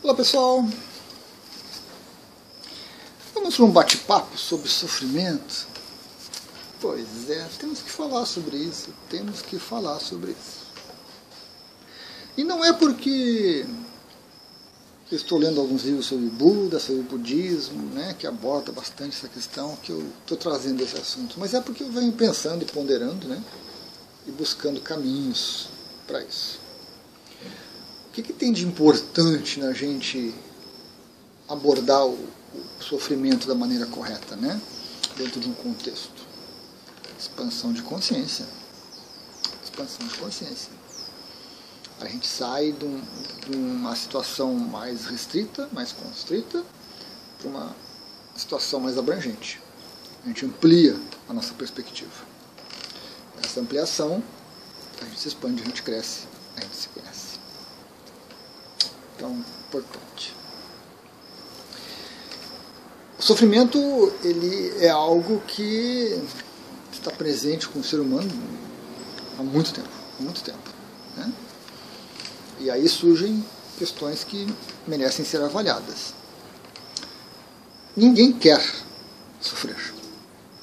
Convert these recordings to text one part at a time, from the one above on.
Olá pessoal, vamos para um bate-papo sobre sofrimento? Pois é, temos que falar sobre isso, temos que falar sobre isso. E não é porque estou lendo alguns livros sobre Buda, sobre budismo, né, que aborda bastante essa questão, que eu estou trazendo esse assunto, mas é porque eu venho pensando e ponderando, né, e buscando caminhos para isso. Que, que, tem de importante na gente abordar o, o sofrimento da maneira correta, né, dentro de um contexto? Expansão de consciência. Expansão de consciência. A gente sai de, um, de uma situação mais restrita, mais constrita, para uma situação mais abrangente. A gente amplia a nossa perspectiva. Essa ampliação, a gente se expande, a gente cresce, a gente se conhece. Então, importante. O sofrimento ele é algo que está presente com o ser humano há muito tempo, há muito tempo. Né? E aí surgem questões que merecem ser avaliadas. Ninguém quer sofrer.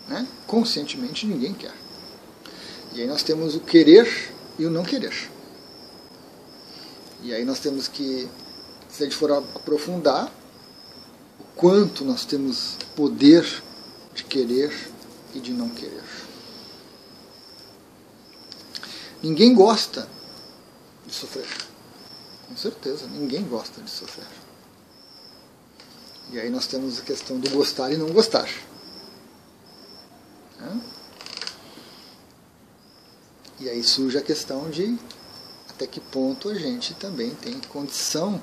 Né? Conscientemente ninguém quer. E aí nós temos o querer e o não querer. E aí nós temos que, se a gente for aprofundar, o quanto nós temos poder de querer e de não querer. Ninguém gosta de sofrer. Com certeza, ninguém gosta de sofrer. E aí nós temos a questão do gostar e não gostar. E aí surge a questão de até que ponto a gente também tem condição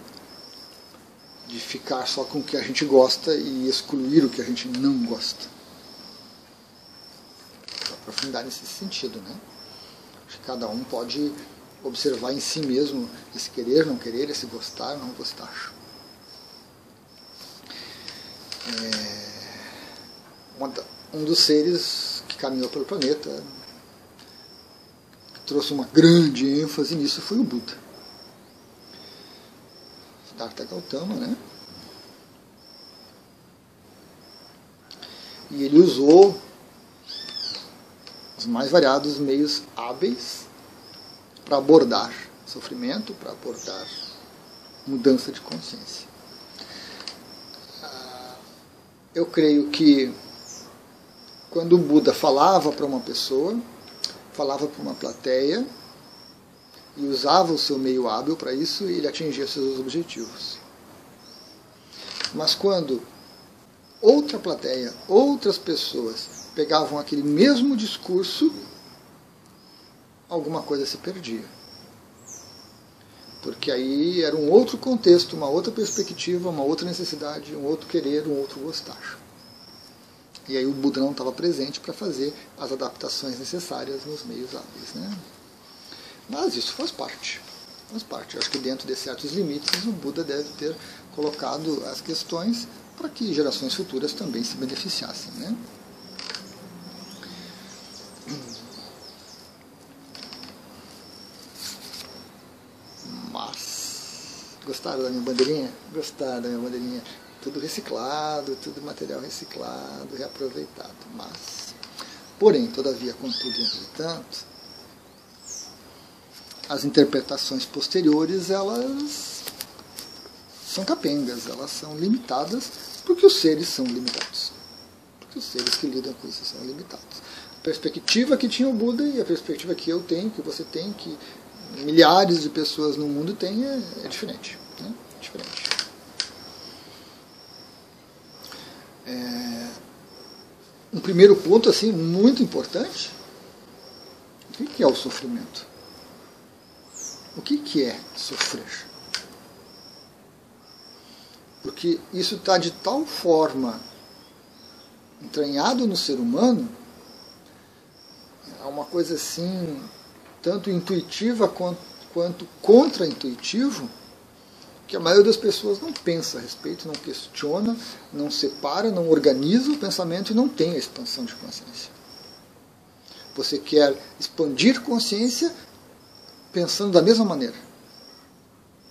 de ficar só com o que a gente gosta e excluir o que a gente não gosta. Aprofundar nesse sentido, né? Acho que cada um pode observar em si mesmo esse querer, não querer, esse gostar, não gostar. É, um dos seres que caminhou pelo planeta, que trouxe uma grande ênfase nisso, foi o Buda. Siddhartha Gautama, né? E ele usou os mais variados meios hábeis para abordar sofrimento, para abordar mudança de consciência. Ah, eu creio que quando o Buda falava para uma pessoa, falava para uma plateia e usava o seu meio hábil para isso, ele atingia seus objetivos. Mas quando outra plateia, outras pessoas pegavam aquele mesmo discurso alguma coisa se perdia. Porque aí era um outro contexto, uma outra perspectiva, uma outra necessidade, um outro querer, um outro gostar. E aí o Buda não estava presente para fazer as adaptações necessárias nos meios hábeis. Né? Mas isso faz parte. Faz parte. Eu acho que dentro de certos limites o Buda deve ter colocado as questões para que gerações futuras também se beneficiassem. Né? Gostaram da minha bandeirinha? Gostaram da minha bandeirinha? Tudo reciclado, tudo material reciclado, reaproveitado. Mas, porém, todavia, contudo entretanto, as interpretações posteriores, elas são capengas, elas são limitadas porque os seres são limitados. Porque os seres que lidam com isso são limitados. A perspectiva que tinha o Buda e a perspectiva que eu tenho, que você tem, que milhares de pessoas no mundo têm, é, é diferente né? diferente. É, um primeiro ponto assim muito importante, o que é o sofrimento? O que é sofrer? Porque isso está de tal forma entranhado no ser humano, é uma coisa assim, tanto intuitiva quanto, quanto contra-intuitivo, que a maioria das pessoas não pensa a respeito, não questiona, não separa, não organiza o pensamento e não tem a expansão de consciência. Você quer expandir consciência pensando da mesma maneira,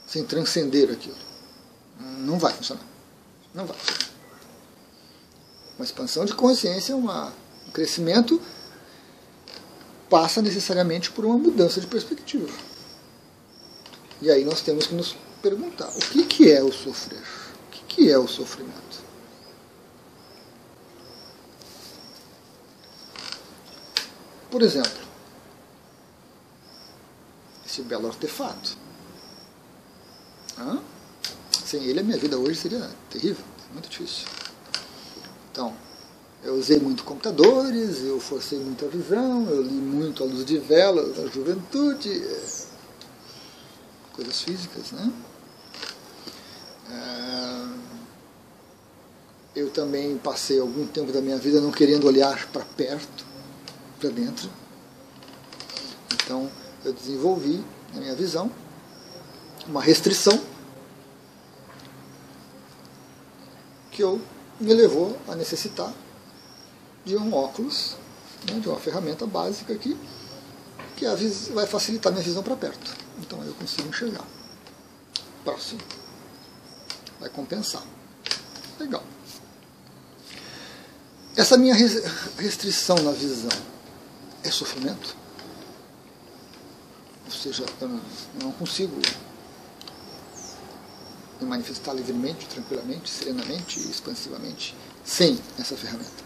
sem transcender aquilo. não vai funcionar. Não vai. Uma expansão de consciência, uma, um crescimento, passa necessariamente por uma mudança de perspectiva. E aí nós temos que nos perguntar: o que, que é o sofrer? O que, que é o sofrimento? Por exemplo, esse belo artefato. Hã? Sem ele, a minha vida hoje seria terrível, muito difícil. Então, eu usei muito computadores, eu forcei muita visão, eu li muito a luz de velas da juventude, coisas físicas, né? É, eu também passei algum tempo da minha vida não querendo olhar para perto, para dentro. Então, eu desenvolvi na minha visão uma restrição que eu me levou a necessitar de um óculos, né, de uma ferramenta básica aqui, que vai facilitar minha visão para perto. Então eu consigo enxergar. Próximo. Vai compensar. Legal. Essa minha restrição na visão é sofrimento? Seja, eu não consigo me manifestar livremente, tranquilamente, serenamente expansivamente sem essa ferramenta.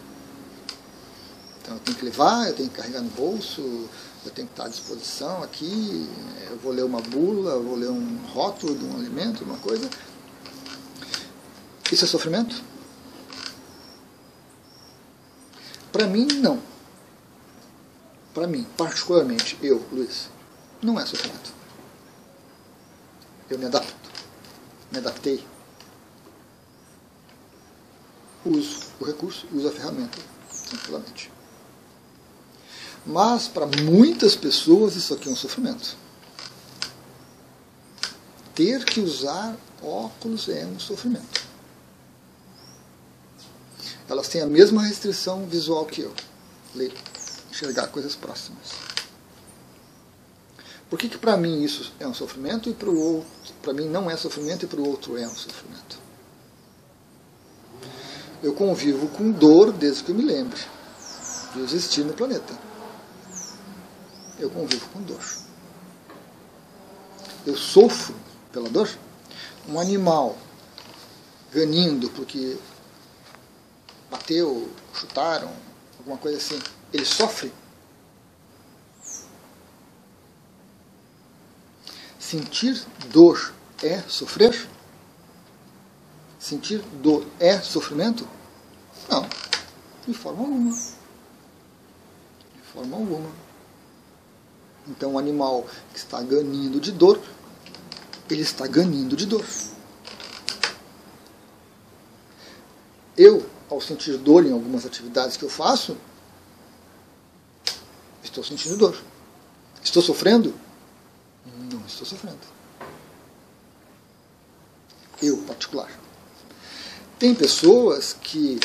Então eu tenho que levar, eu tenho que carregar no bolso, eu tenho que estar à disposição aqui, eu vou ler uma bula, eu vou ler um rótulo de um alimento, uma coisa. Isso é sofrimento? Para mim, não. Para mim, particularmente, eu, Luiz, não é sofrimento. Eu me adapto, me adaptei. Uso o recurso, uso a ferramenta, tranquilamente. Mas para muitas pessoas isso aqui é um sofrimento. Ter que usar óculos é um sofrimento. Elas têm a mesma restrição visual que eu. Ler, enxergar coisas próximas. Por que, que para mim isso é um sofrimento e para o outro, para mim não é sofrimento e para o outro é um sofrimento? Eu convivo com dor desde que eu me lembre de existir no planeta eu convivo com dor. Eu sofro pela dor. Um animal ganindo porque bateu, chutaram, alguma coisa assim, ele sofre. Sentir dor é sofrer? Sentir dor é sofrimento? Não, de forma alguma. De forma alguma. Então, o animal que está ganindo de dor, ele está ganindo de dor. Eu, ao sentir dor em algumas atividades que eu faço, estou sentindo dor. Estou sofrendo? Não estou sofrendo. Eu, particular. Tem pessoas que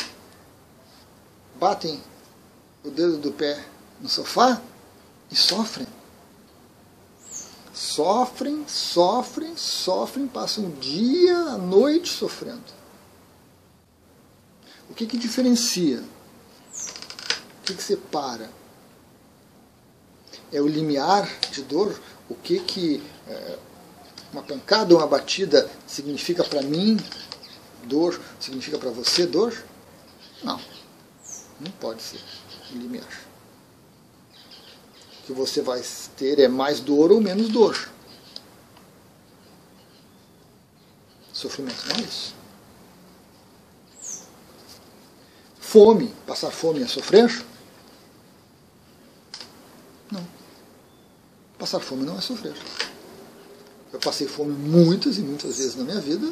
batem o dedo do pé no sofá e sofrem sofrem, sofrem, sofrem, passam o dia, a noite sofrendo. O que, que diferencia? O que, que separa? É o limiar de dor? O que, que é, uma pancada ou uma batida significa para mim dor, significa para você dor? Não. Não pode ser o limiar que você vai ter é mais dor ou menos dor. Sofrimento não é isso. Fome, passar fome é sofrer? Não. Passar fome não é sofrer. Eu passei fome muitas e muitas vezes na minha vida.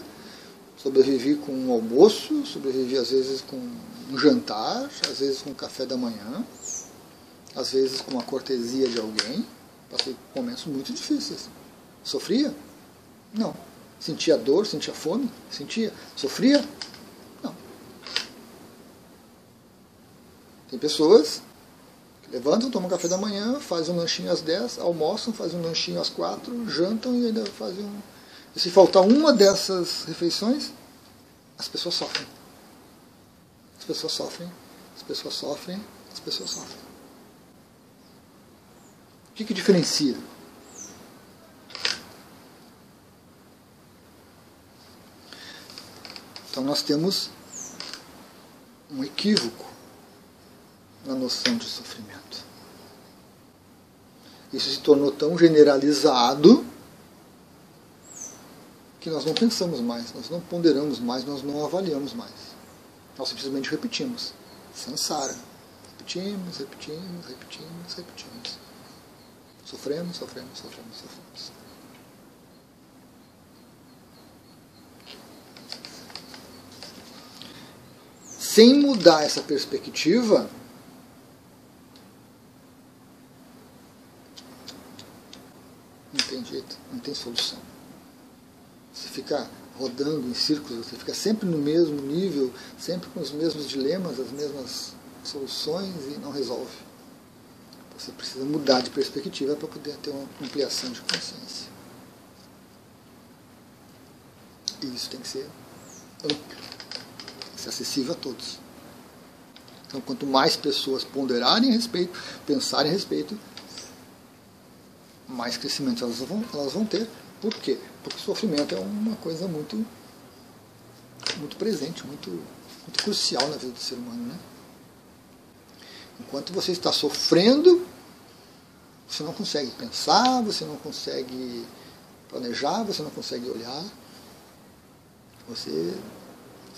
Sobrevivi com um almoço, sobrevivi às vezes com um jantar, às vezes com um café da manhã às vezes com a cortesia de alguém. Passei momentos muito difíceis. Sofria? Não. Sentia dor, sentia fome? Sentia. Sofria? Não. Tem pessoas levantam, tomam café da manhã, fazem um lanchinho às 10, almoçam, fazem um lanchinho às 4, jantam e ainda fazem um. E se faltar uma dessas refeições, as pessoas sofrem. As pessoas sofrem, as pessoas sofrem, as pessoas sofrem. O que, que diferencia? Então nós temos um equívoco na noção de sofrimento. Isso se tornou tão generalizado que nós não pensamos mais, nós não ponderamos mais, nós não avaliamos mais. Nós simplesmente repetimos. Sansara. Repetimos, repetimos, repetimos, repetimos. Sofremos, sofremos, sofremos, sofremos. Sem mudar essa perspectiva, não tem jeito, não tem solução. Você fica rodando em círculos, você fica sempre no mesmo nível, sempre com os mesmos dilemas, as mesmas soluções e não resolve. Você precisa mudar de perspectiva para poder ter uma ampliação de consciência. E isso tem que ser amplo, tem que ser acessível a todos. Então, quanto mais pessoas ponderarem a respeito, pensarem a respeito, mais crescimento elas vão, elas vão ter. Por quê? Porque sofrimento é uma coisa muito, muito presente, muito, muito crucial na vida do ser humano. Né? Enquanto você está sofrendo, você não consegue pensar, você não consegue planejar, você não consegue olhar. Você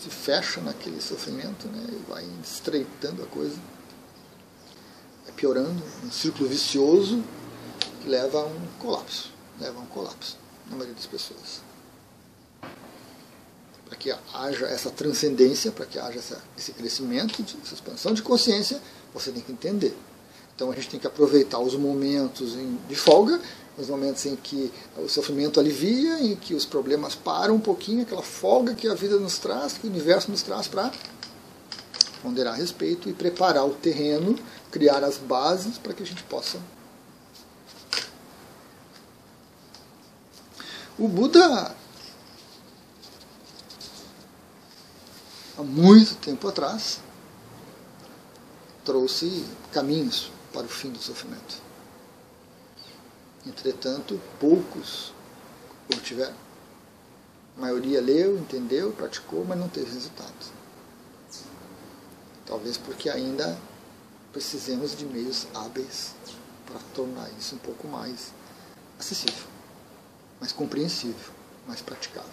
se fecha naquele sofrimento né, e vai estreitando a coisa. É piorando, um círculo vicioso leva a um colapso. Leva a um colapso na maioria das pessoas. Para que haja essa transcendência, para que haja essa, esse crescimento, essa expansão de consciência, você tem que entender. Então a gente tem que aproveitar os momentos de folga, os momentos em que o sofrimento alivia, em que os problemas param um pouquinho, aquela folga que a vida nos traz, que o universo nos traz para ponderar a respeito e preparar o terreno, criar as bases para que a gente possa O Buda, há muito tempo atrás, trouxe caminhos para o fim do sofrimento. Entretanto, poucos obtiveram. A maioria leu, entendeu, praticou, mas não teve resultado. Talvez porque ainda precisemos de meios hábeis para tornar isso um pouco mais acessível mais compreensível, mais praticável.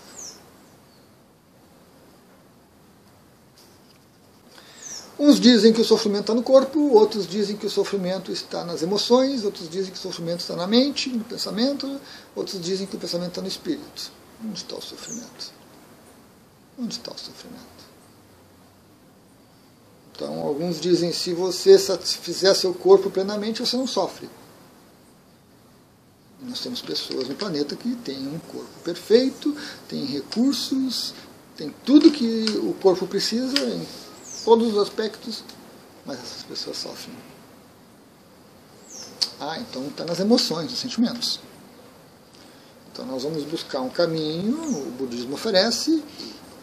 Uns dizem que o sofrimento está no corpo, outros dizem que o sofrimento está nas emoções, outros dizem que o sofrimento está na mente, no pensamento, outros dizem que o pensamento está no espírito. Onde está o sofrimento? Onde está o sofrimento? Então, alguns dizem se você satisfizer seu corpo plenamente, você não sofre. Nós temos pessoas no planeta que têm um corpo perfeito, têm recursos, tem tudo que o corpo precisa em todos os aspectos, mas essas pessoas sofrem. Ah, então está nas emoções, nos sentimentos. Então nós vamos buscar um caminho, o budismo oferece,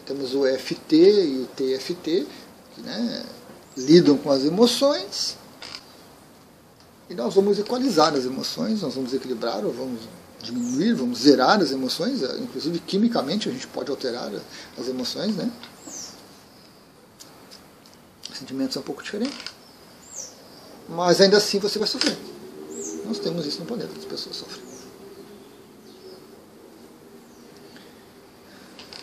temos o EFT e o TFT, que né, lidam com as emoções, e nós vamos equalizar as emoções, nós vamos equilibrar ou vamos diminuir, vamos zerar as emoções, eh, inclusive quimicamente a gente pode alterar as emoções, né? Sentimentos é um pouco diferente. Mas ainda assim você vai sofrer. Nós temos isso no planeta, as pessoas sofrem.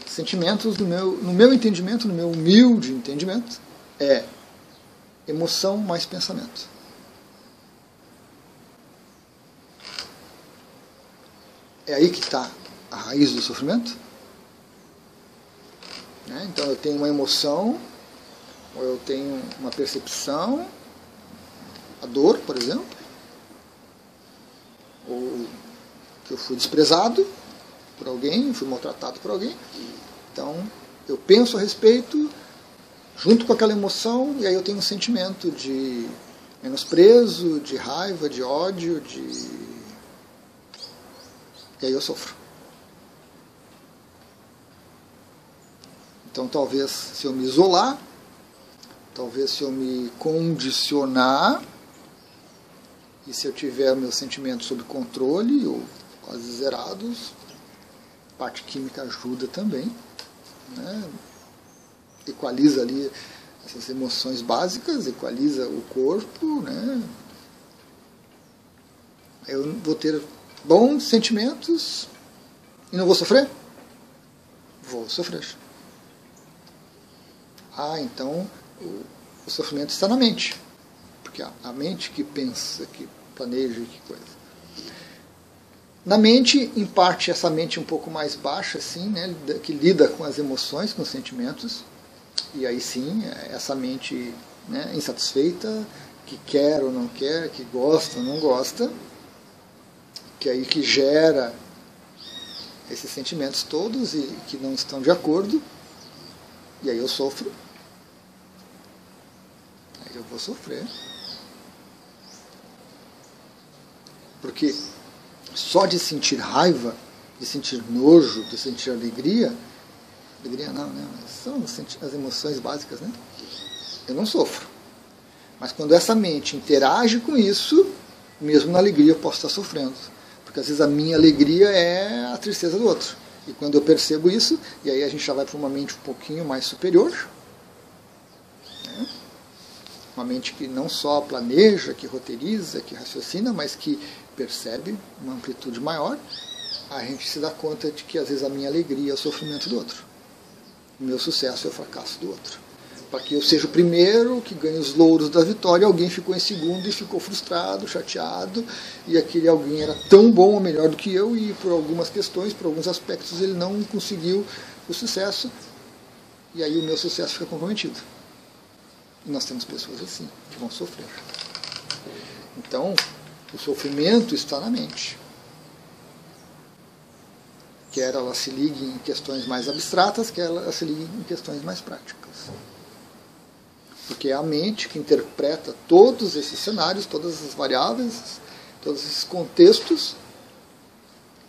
Sentimentos, no meu, no meu entendimento, no meu humilde entendimento, é emoção mais pensamento. É aí que está a raiz do sofrimento. Né? Então eu tenho uma emoção, ou eu tenho uma percepção, a dor, por exemplo, ou que eu fui desprezado por alguém, fui maltratado por alguém. Então eu penso a respeito, junto com aquela emoção, e aí eu tenho um sentimento de menosprezo, de raiva, de ódio, de e aí eu sofro. Então, talvez se eu me isolar, talvez se eu me condicionar, e se eu tiver meus sentimentos sob controle ou quase zerados, parte química ajuda também, né? equaliza ali essas emoções básicas, equaliza o corpo, né? Eu vou ter bons sentimentos e não vou sofrer? Vou sofrer. Ah, então o, o sofrimento está na mente. Porque a, a mente que pensa, que planeja, que coisa. Na mente, em parte, essa mente um pouco mais baixa, assim, né, que lida com as emoções, com os sentimentos, e aí sim, essa mente né, insatisfeita, que quer ou não quer, que gosta ou não gosta, que aí que gera esses sentimentos todos e que não estão de acordo, e aí eu sofro. Aí eu vou sofrer. Porque só de sentir raiva, de sentir nojo, de sentir alegria, alegria não, né? São as emoções básicas, né? Eu não sofro. Mas quando essa mente interage com isso, mesmo na alegria eu posso estar sofrendo. Porque às vezes a minha alegria é a tristeza do outro. E quando eu percebo isso, e aí a gente já vai para uma mente um pouquinho mais superior, né? uma mente que não só planeja, que roteiriza, que raciocina, mas que percebe uma amplitude maior, a gente se dá conta de que às vezes a minha alegria é o sofrimento do outro. O meu sucesso é o fracasso do outro para que eu seja o primeiro que ganhe os louros da vitória, alguém ficou em segundo e ficou frustrado, chateado, e aquele alguém era tão bom ou melhor do que eu, e por algumas questões, por alguns aspectos, ele não conseguiu o sucesso, e aí o meu sucesso fica comprometido. E nós temos pessoas assim, que vão sofrer. Então, o sofrimento está na mente. Quer ela se ligue em questões mais abstratas, quer ela se ligue em questões mais práticas porque é a mente que interpreta todos esses cenários, todas as variáveis, todos esses contextos.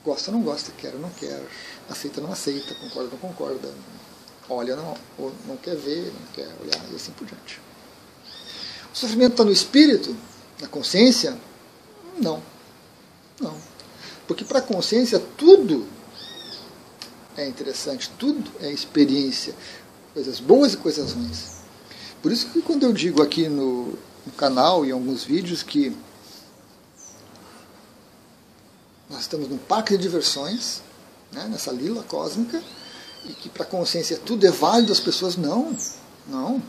Gosta ou não gosta, quer ou não quer, aceita ou não aceita, concorda ou não concorda, olha não, ou não quer ver, não quer olhar e assim por diante. O sofrimento está no espírito, na consciência? Não. Não. Porque para a consciência tudo é interessante, tudo é experiência, coisas boas e coisas ruins. Por isso que quando eu digo aqui no, no canal e em alguns vídeos que nós estamos num parque de diversões, né, nessa lila cósmica, e que para a consciência tudo é válido, as pessoas não, não.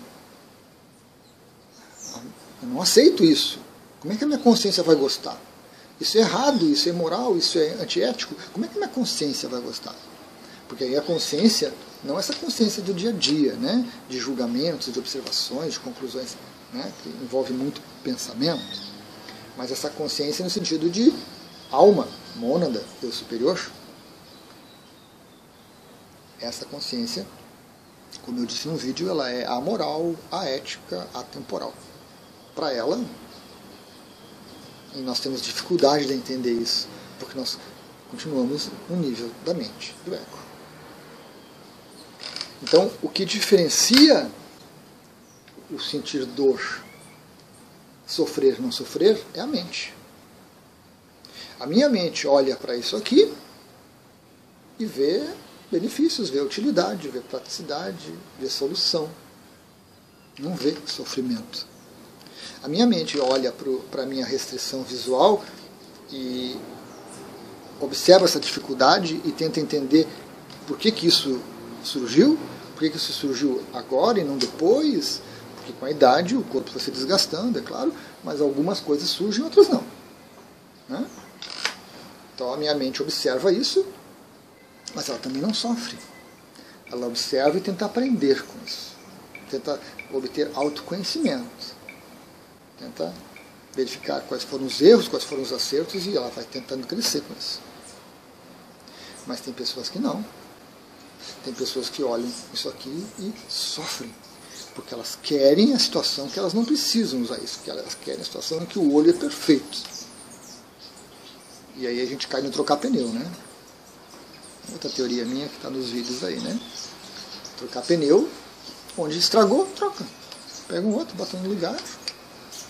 Eu não aceito isso. Como é que a minha consciência vai gostar? Isso é errado, isso é imoral, isso é antiético. Como é que a minha consciência vai gostar? Porque aí a consciência não essa consciência do dia a dia, né? de julgamentos, de observações, de conclusões, né? que envolve muito pensamento, mas essa consciência no sentido de alma, mônada, eu superior. Essa consciência, como eu disse no vídeo, ela é amoral, aética, atemporal. Para ela, e nós temos dificuldade de entender isso, porque nós continuamos no nível da mente, do ego. Então, o que diferencia o sentir dor, sofrer, não sofrer, é a mente. A minha mente olha para isso aqui e vê benefícios, vê utilidade, vê praticidade, vê solução. Não vê sofrimento. A minha mente olha para a minha restrição visual e observa essa dificuldade e tenta entender por que, que isso surgiu por que, que isso surgiu agora e não depois? Porque com a idade o corpo está se desgastando, é claro, mas algumas coisas surgem, outras não. Né? Então a minha mente observa isso, mas ela também não sofre. Ela observa e tenta aprender com isso. Tenta obter autoconhecimento. Tenta verificar quais foram os erros, quais foram os acertos e ela vai tentando crescer com isso. Mas tem pessoas que não. Tem pessoas que olham isso aqui e sofrem, porque elas querem a situação que elas não precisam usar isso, que elas querem a situação em que o olho é perfeito. E aí a gente cai no trocar pneu, né? Outra teoria minha que está nos vídeos aí, né? Trocar pneu, onde estragou, troca. Pega um outro, bota no lugar.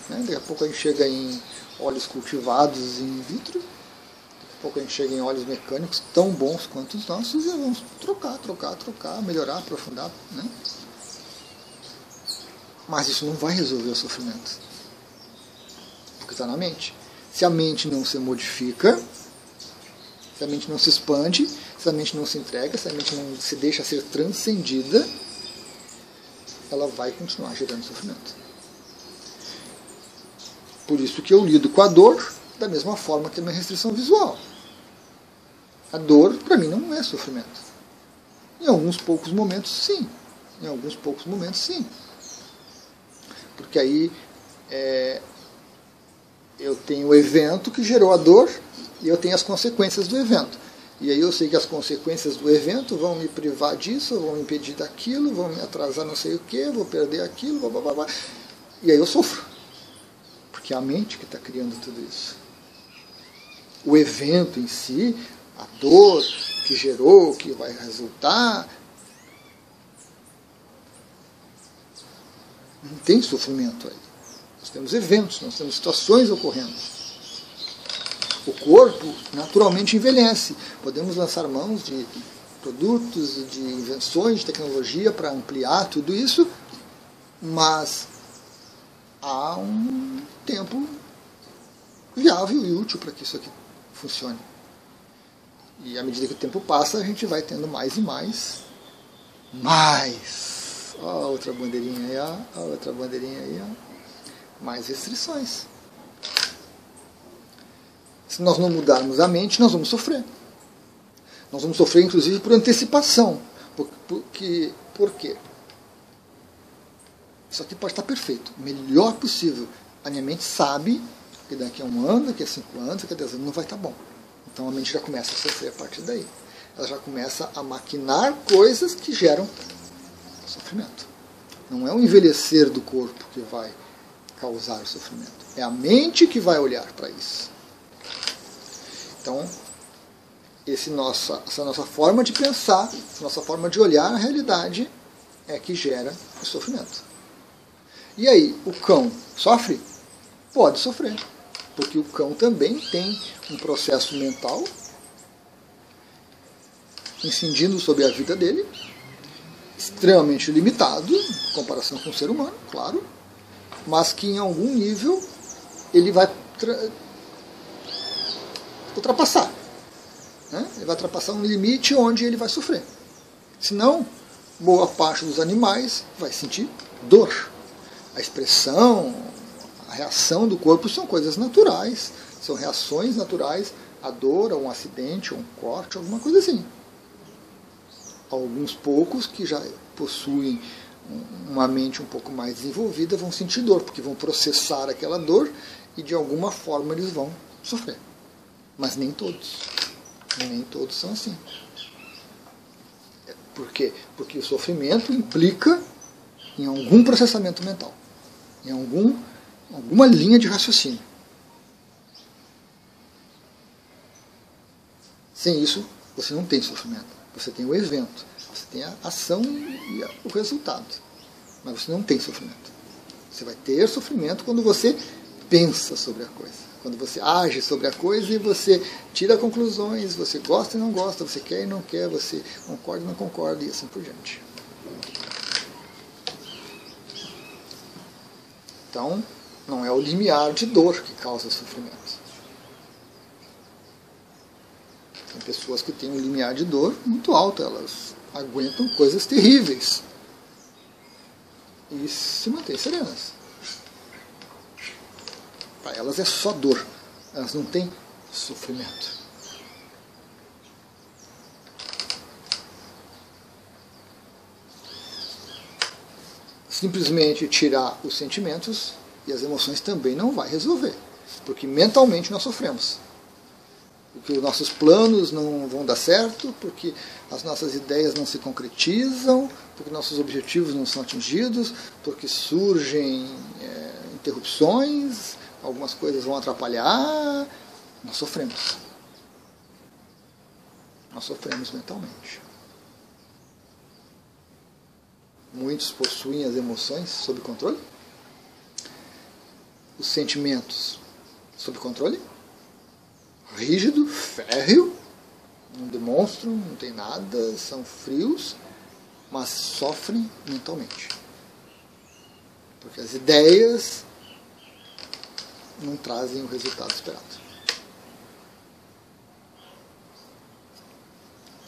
Né? Daqui a pouco a gente chega em óleos cultivados in vitro. Pouco a gente chega em óleos mecânicos tão bons quanto os nossos e vamos trocar, trocar, trocar, melhorar, aprofundar. Né? Mas isso não vai resolver o sofrimento. Porque está na mente. Se a mente não se modifica, se a mente não se expande, se a mente não se entrega, se a mente não se deixa ser transcendida, ela vai continuar gerando sofrimento. Por isso que eu lido com a dor da mesma forma que a minha restrição visual. A dor, para mim, não é sofrimento. Em alguns poucos momentos, sim. Em alguns poucos momentos, sim. Porque aí é, eu tenho o evento que gerou a dor e eu tenho as consequências do evento. E aí eu sei que as consequências do evento vão me privar disso, vão me impedir daquilo, vão me atrasar não sei o que, vou perder aquilo, blá, blá, blá, e aí eu sofro. Porque é a mente que está criando tudo isso. O evento em si, a dor que gerou, que vai resultar, não tem sofrimento aí. Nós temos eventos, nós temos situações ocorrendo. O corpo naturalmente envelhece. Podemos lançar mãos de produtos, de invenções, de tecnologia para ampliar tudo isso, mas há um tempo viável e útil para que isso aqui funcione. E à medida que o tempo passa, a gente vai tendo mais e mais, mais. Ó, a outra bandeirinha aí, ó, a outra bandeirinha aí, ó mais restrições. Se nós não mudarmos a mente, nós vamos sofrer. Nós vamos sofrer, inclusive, por antecipação. Por, porque, por quê? Isso aqui pode estar perfeito, melhor possível. A minha mente sabe que daqui a um ano, daqui a cinco anos, daqui a dez anos não vai estar bom. Então a mente já começa a sofrer a partir daí. Ela já começa a maquinar coisas que geram sofrimento. Não é o envelhecer do corpo que vai causar o sofrimento. É a mente que vai olhar para isso. Então, nossa, essa nossa forma de pensar, essa nossa forma de olhar a realidade é que gera o sofrimento. E aí, o cão sofre? Pode sofrer, porque o cão também tem um processo mental incidindo sobre a vida dele, extremamente limitado em comparação com o ser humano, claro, mas que em algum nível ele vai ultrapassar. Né? Ele vai ultrapassar um limite onde ele vai sofrer. Senão, boa parte dos animais vai sentir dor. A expressão, a reação do corpo são coisas naturais, são reações naturais à dor, a um acidente, a um corte, alguma coisa assim. Alguns poucos que já possuem uma mente um pouco mais desenvolvida vão sentir dor, porque vão processar aquela dor e de alguma forma eles vão sofrer. Mas nem todos. Nem todos são assim. É, por quê? Porque o sofrimento implica em algum processamento mental, em algum, alguma linha de raciocínio. Sem isso, você não tem sofrimento. Você tem o evento. Você tem a ação e o resultado. Mas você não tem sofrimento. Você vai ter sofrimento quando você pensa sobre a coisa. Quando você age sobre a coisa e você tira conclusões, você gosta e não gosta, você quer e não quer, você concorda e não concorda e assim por diante. Então, não é o limiar de dor que causa sofrimento. Tem pessoas que têm um limiar de dor muito alto, elas aguentam coisas terríveis e se mantêm serenas. Para elas é só dor, elas não têm sofrimento. Simplesmente tirar os sentimentos e as emoções também não vai resolver, porque mentalmente nós sofremos porque os nossos planos não vão dar certo, porque as nossas ideias não se concretizam, porque nossos objetivos não são atingidos, porque surgem é, interrupções, algumas coisas vão atrapalhar. Nós sofremos. Nós sofremos mentalmente. Muitos possuem as emoções sob controle? Os sentimentos sob controle? Rígido, férreo, não demonstram, não tem nada, são frios, mas sofrem mentalmente. Porque as ideias não trazem o resultado esperado.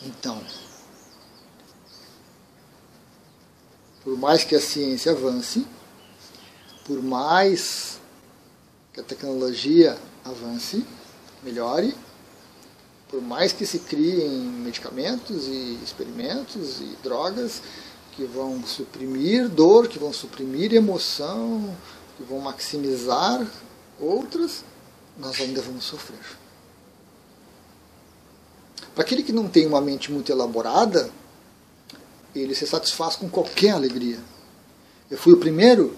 Então, por mais que a ciência avance, por mais que a tecnologia avance, melhore, por mais que se criem medicamentos e experimentos e drogas que vão suprimir dor, que vão suprimir emoção, que vão maximizar outras, nós ainda vamos sofrer. Para aquele que não tem uma mente muito elaborada, ele se satisfaz com qualquer alegria. Eu fui o primeiro?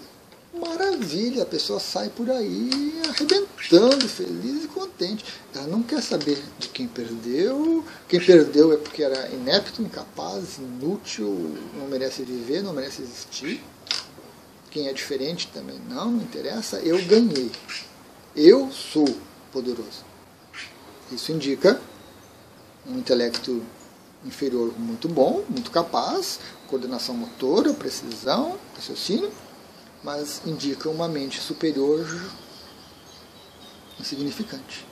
Maravilha, a pessoa sai por aí arrebentando, feliz e contente. Ela não quer saber de quem perdeu. Quem perdeu é porque era inepto, incapaz, inútil, não merece viver, não merece existir. Quem é diferente também não, não interessa. Eu ganhei. Eu sou poderoso. Isso indica um intelecto inferior muito bom, muito capaz, coordenação motora, precisão, raciocínio, mas indica uma mente superior insignificante,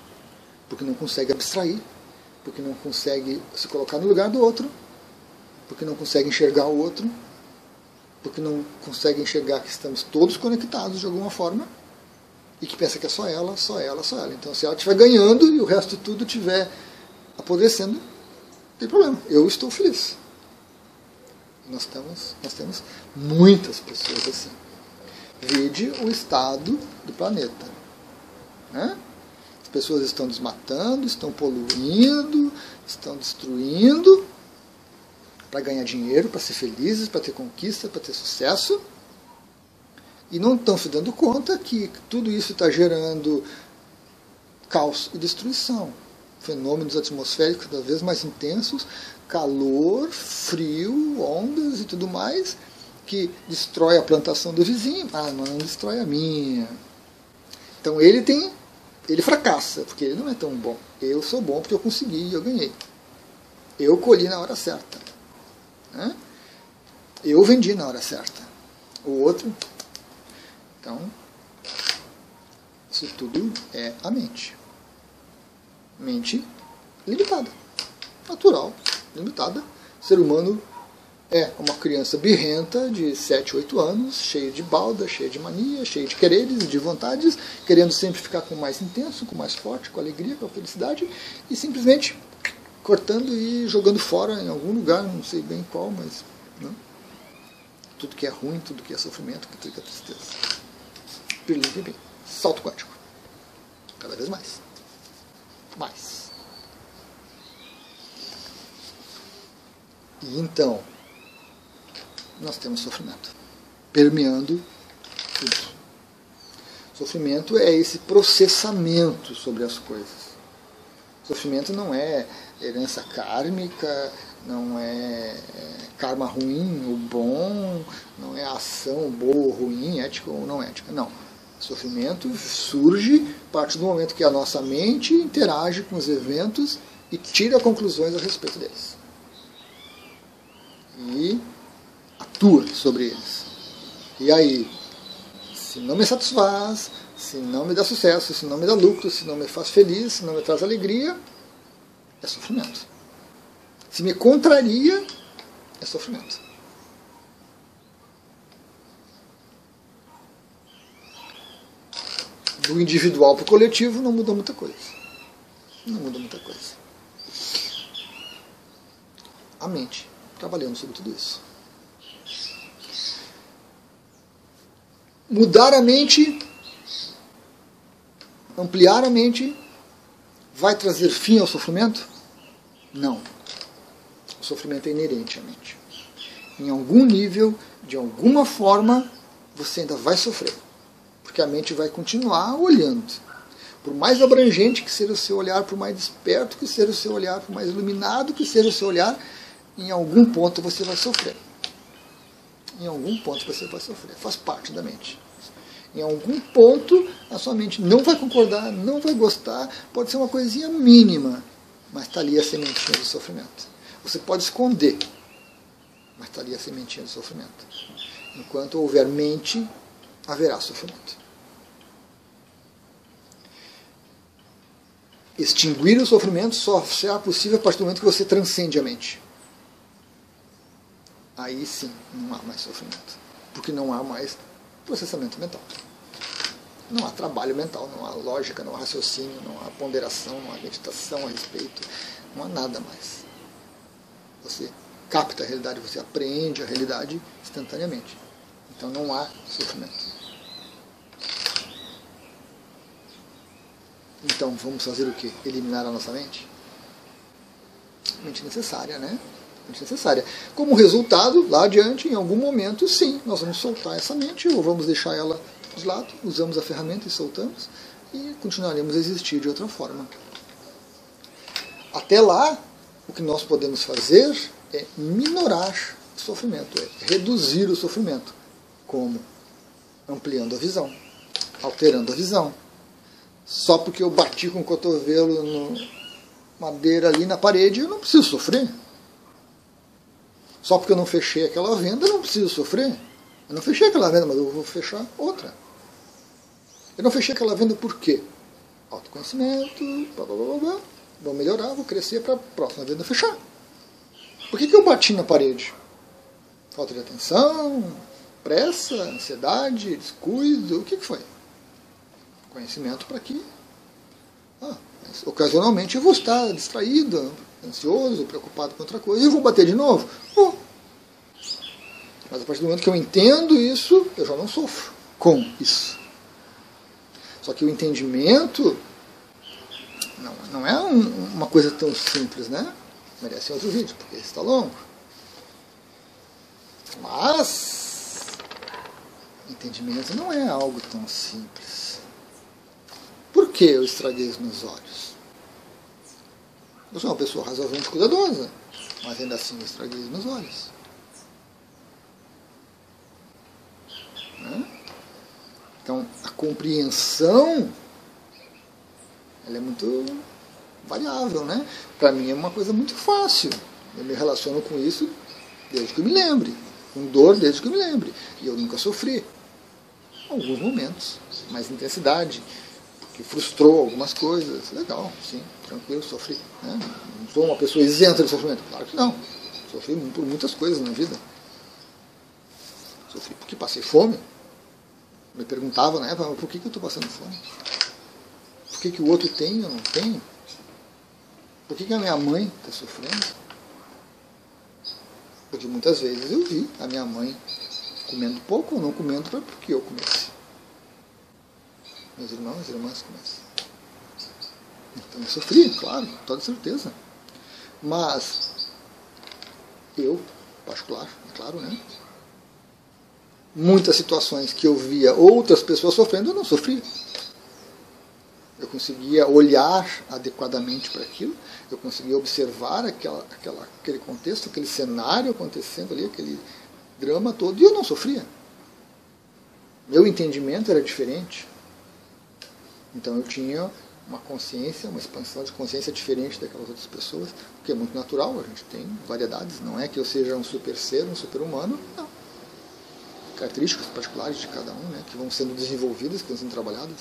porque não consegue abstrair, porque não consegue se colocar no lugar do outro, porque não consegue enxergar o outro, porque não consegue enxergar que estamos todos conectados de alguma forma e que pensa que é só ela, só ela, só ela. Então, se ela estiver ganhando e o resto tudo estiver apodrecendo, não tem problema. Eu estou feliz. Nós temos, nós temos muitas pessoas assim. Vide o estado do planeta. Né? As pessoas estão desmatando, estão poluindo, estão destruindo para ganhar dinheiro, para ser felizes, para ter conquista, para ter sucesso. E não estão se dando conta que tudo isso está gerando caos e destruição. Fenômenos atmosféricos cada vez mais intensos, calor, frio, ondas e tudo mais, que destrói a plantação do vizinho. Ah, mas não destrói a minha. Então ele tem. Ele fracassa, porque ele não é tão bom. Eu sou bom porque eu consegui, eu ganhei. Eu colhi na hora certa. Né? Eu vendi na hora certa. O outro então, isso tudo é a mente. Mente limitada, natural, limitada. Ser humano é uma criança birrenta de 7, 8 anos, cheia de balda, cheia de mania, cheia de quereres de vontades, querendo sempre ficar com mais intenso, com mais forte, com alegria, com felicidade, e simplesmente cortando e jogando fora em algum lugar, não sei bem qual, mas não. tudo que é ruim, tudo que é sofrimento, tudo que é tristeza pirlim, Salto quântico. Cada vez mais. Mais. E então, nós temos sofrimento. Permeando tudo. Sofrimento é esse processamento sobre as coisas. Sofrimento não é herança kármica, não é, é karma ruim ou bom, não é ação boa ou ruim, ética ou não ética. Não Sofrimento surge a partir do momento que a nossa mente interage com os eventos e tira conclusões a respeito deles. E atua sobre eles. E aí, se não me satisfaz, se não me dá sucesso, se não me dá lucro, se não me faz feliz, se não me traz alegria, é sofrimento. Se me contraria, é sofrimento. do individual para o coletivo não muda muita coisa. Não muda muita coisa. A mente trabalhando sobre tudo isso. Mudar a mente, ampliar a mente, vai trazer fim ao sofrimento? Não. O sofrimento é inerente à mente. Em algum nível, de alguma forma, você ainda vai sofrer porque a mente vai continuar olhando. Por mais abrangente que seja o seu olhar, por mais esperto que seja o seu olhar, por mais iluminado que seja o seu olhar, em algum ponto você vai sofrer. Em algum ponto você vai sofrer, faz parte da mente. Em algum ponto a sua mente não vai concordar, não vai gostar, pode ser uma coisinha mínima, mas está ali a sementinha do sofrimento. Você pode esconder, mas está ali a sementinha do sofrimento. Enquanto houver mente, haverá sofrimento. Extinguir o sofrimento só será possível a partir do momento que você transcende a mente. Aí sim, não há mais sofrimento. Porque não há mais processamento mental. Não há trabalho mental, não há lógica, não há raciocínio, não há ponderação, não há meditação a respeito, não há nada mais. Você capta a realidade, você apreende a realidade instantaneamente. Então não há sofrimento. Então vamos fazer o que? Eliminar a nossa mente? Mente necessária, né? Necessária. Como resultado, lá adiante, em algum momento, sim, nós vamos soltar essa mente ou vamos deixar ela de lado, usamos a ferramenta e soltamos e continuaremos a existir de outra forma. Até lá, o que nós podemos fazer é minorar o sofrimento, é reduzir o sofrimento. Como? Ampliando a visão, alterando a visão, só porque eu bati com o cotovelo no madeira ali na parede, eu não preciso sofrer. Só porque eu não fechei aquela venda, eu não preciso sofrer. Eu não fechei aquela venda, mas eu vou fechar outra. Eu não fechei aquela venda por quê? Autoconhecimento, blá, blá, blá, blá. vou melhorar, vou crescer para a próxima venda fechar. Por que, que eu bati na parede? Falta de atenção, pressa, ansiedade, descuido, o que, que foi? conhecimento para que ah, ocasionalmente eu vou estar distraído, ansioso, preocupado com outra coisa, e vou bater de novo. Oh. Mas a partir do momento que eu entendo isso, eu já não sofro com isso. Só que o entendimento não, não é um, uma coisa tão simples, né? Merece outro vídeo, porque esse está longo. Mas entendimento não é algo tão simples. Por que eu estraguei os meus olhos? Eu sou uma pessoa razoavelmente cuidadosa, mas ainda assim estraguei os meus olhos. Né? Então, a compreensão ela é muito variável, né? Para mim é uma coisa muito fácil. Eu me relaciono com isso desde que eu me lembre. Com dor desde que eu me lembre. E eu nunca sofri. Alguns momentos, mais intensidade que frustrou algumas coisas. Legal, sim, tranquilo, sofri. Né? Não sou uma pessoa isenta de sofrimento. Claro que não. Sofri por muitas coisas na vida. Sofri porque passei fome. Me perguntava na né, época, por que, que eu estou passando fome? Por que, que o outro tem e eu não tenho? Por que, que a minha mãe está sofrendo? Porque muitas vezes eu vi a minha mãe comendo pouco ou não comendo porque eu comesse meus irmãos e irmãs começam. Então eu sofri, claro, toda certeza. Mas eu, particular, é claro, né? Muitas situações que eu via outras pessoas sofrendo, eu não sofria. Eu conseguia olhar adequadamente para aquilo, eu conseguia observar aquela, aquela, aquele contexto, aquele cenário acontecendo ali, aquele drama todo, e eu não sofria. Meu entendimento era diferente. Então eu tinha uma consciência, uma expansão de consciência diferente daquelas outras pessoas, o que é muito natural, a gente tem variedades, não é que eu seja um super ser, um super humano, não. Características particulares de cada um, né, que vão sendo desenvolvidas, que vão sendo trabalhadas.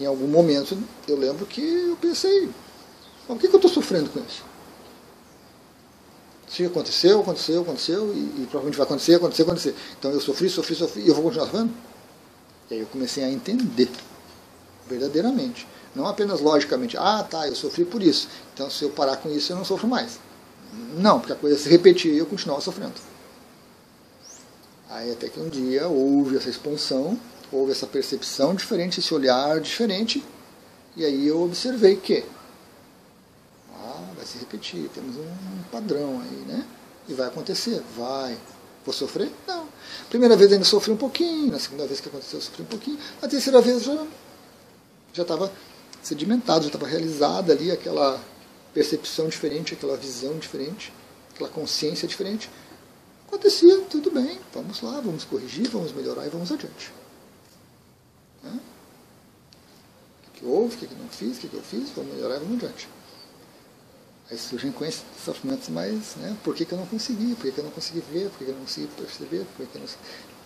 Em algum momento eu lembro que eu pensei, por que, que eu estou sofrendo com isso? Se aconteceu, aconteceu, aconteceu, e, e, provavelmente vai acontecer, acontecer, acontecer. Então eu sofri, sofri, sofri, e eu vou continuar sofrendo? E aí eu comecei a entender verdadeiramente. Não apenas logicamente, ah, tá, eu sofri por isso, então se eu parar com isso eu não sofro mais. Não, porque a coisa se repetia e eu continuava sofrendo. Aí até que um dia houve essa expansão, houve essa percepção diferente, esse olhar diferente, e aí eu observei que ah, vai se repetir, temos um padrão aí, né? E vai acontecer, vai. Vou sofrer? Não. Primeira vez ainda sofri um pouquinho, na segunda vez que aconteceu eu sofri um pouquinho, na terceira vez já já estava sedimentado, já estava realizada ali aquela percepção diferente, aquela visão diferente, aquela consciência diferente. Acontecia, tudo bem, vamos lá, vamos corrigir, vamos melhorar e vamos adiante. Né? O que houve, o que não fiz, o que eu fiz, vamos melhorar e vamos adiante. Aí surgem sofrimentos mais, né? Por que, que eu não consegui? Por que, que eu não consegui ver? Por que, que eu não consegui perceber? Por que, que eu não...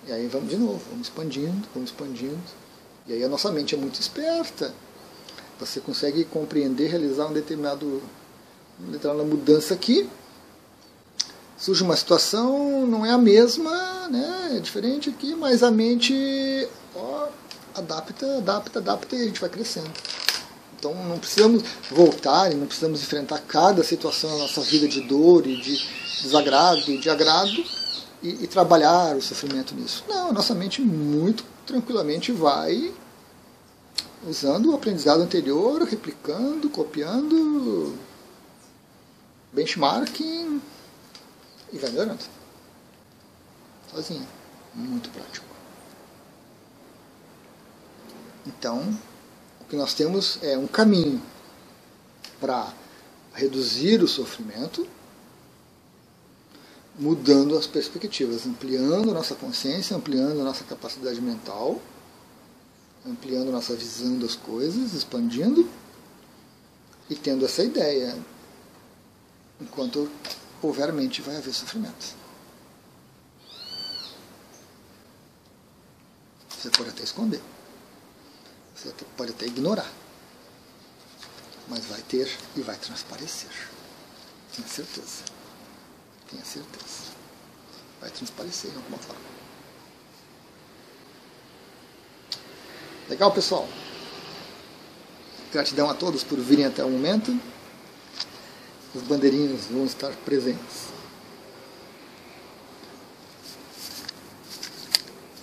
E aí vamos de novo, vamos expandindo, vamos expandindo. E aí a nossa mente é muito esperta. Você consegue compreender, realizar um determinado, uma determinada mudança aqui. Surge uma situação, não é a mesma, né? É diferente aqui, mas a mente ó, adapta, adapta, adapta e a gente vai crescendo. Então não precisamos voltar e não precisamos enfrentar cada situação na nossa vida de dor e de desagrado e de agrado e, e trabalhar o sofrimento nisso. Não, a nossa mente muito tranquilamente vai usando o aprendizado anterior, replicando, copiando, benchmarking e vai melhorando. Sozinha. Muito prático. Então, que nós temos é um caminho para reduzir o sofrimento, mudando as perspectivas, ampliando nossa consciência, ampliando nossa capacidade mental, ampliando nossa visão das coisas, expandindo e tendo essa ideia. Enquanto houver mente, vai haver sofrimento. Você pode até esconder. Você pode até ignorar. Mas vai ter e vai transparecer. Tenha certeza. Tenha certeza. Vai transparecer de alguma forma. Legal, pessoal? Gratidão a todos por virem até o momento. Os bandeirinhos vão estar presentes.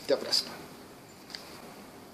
Até a próxima.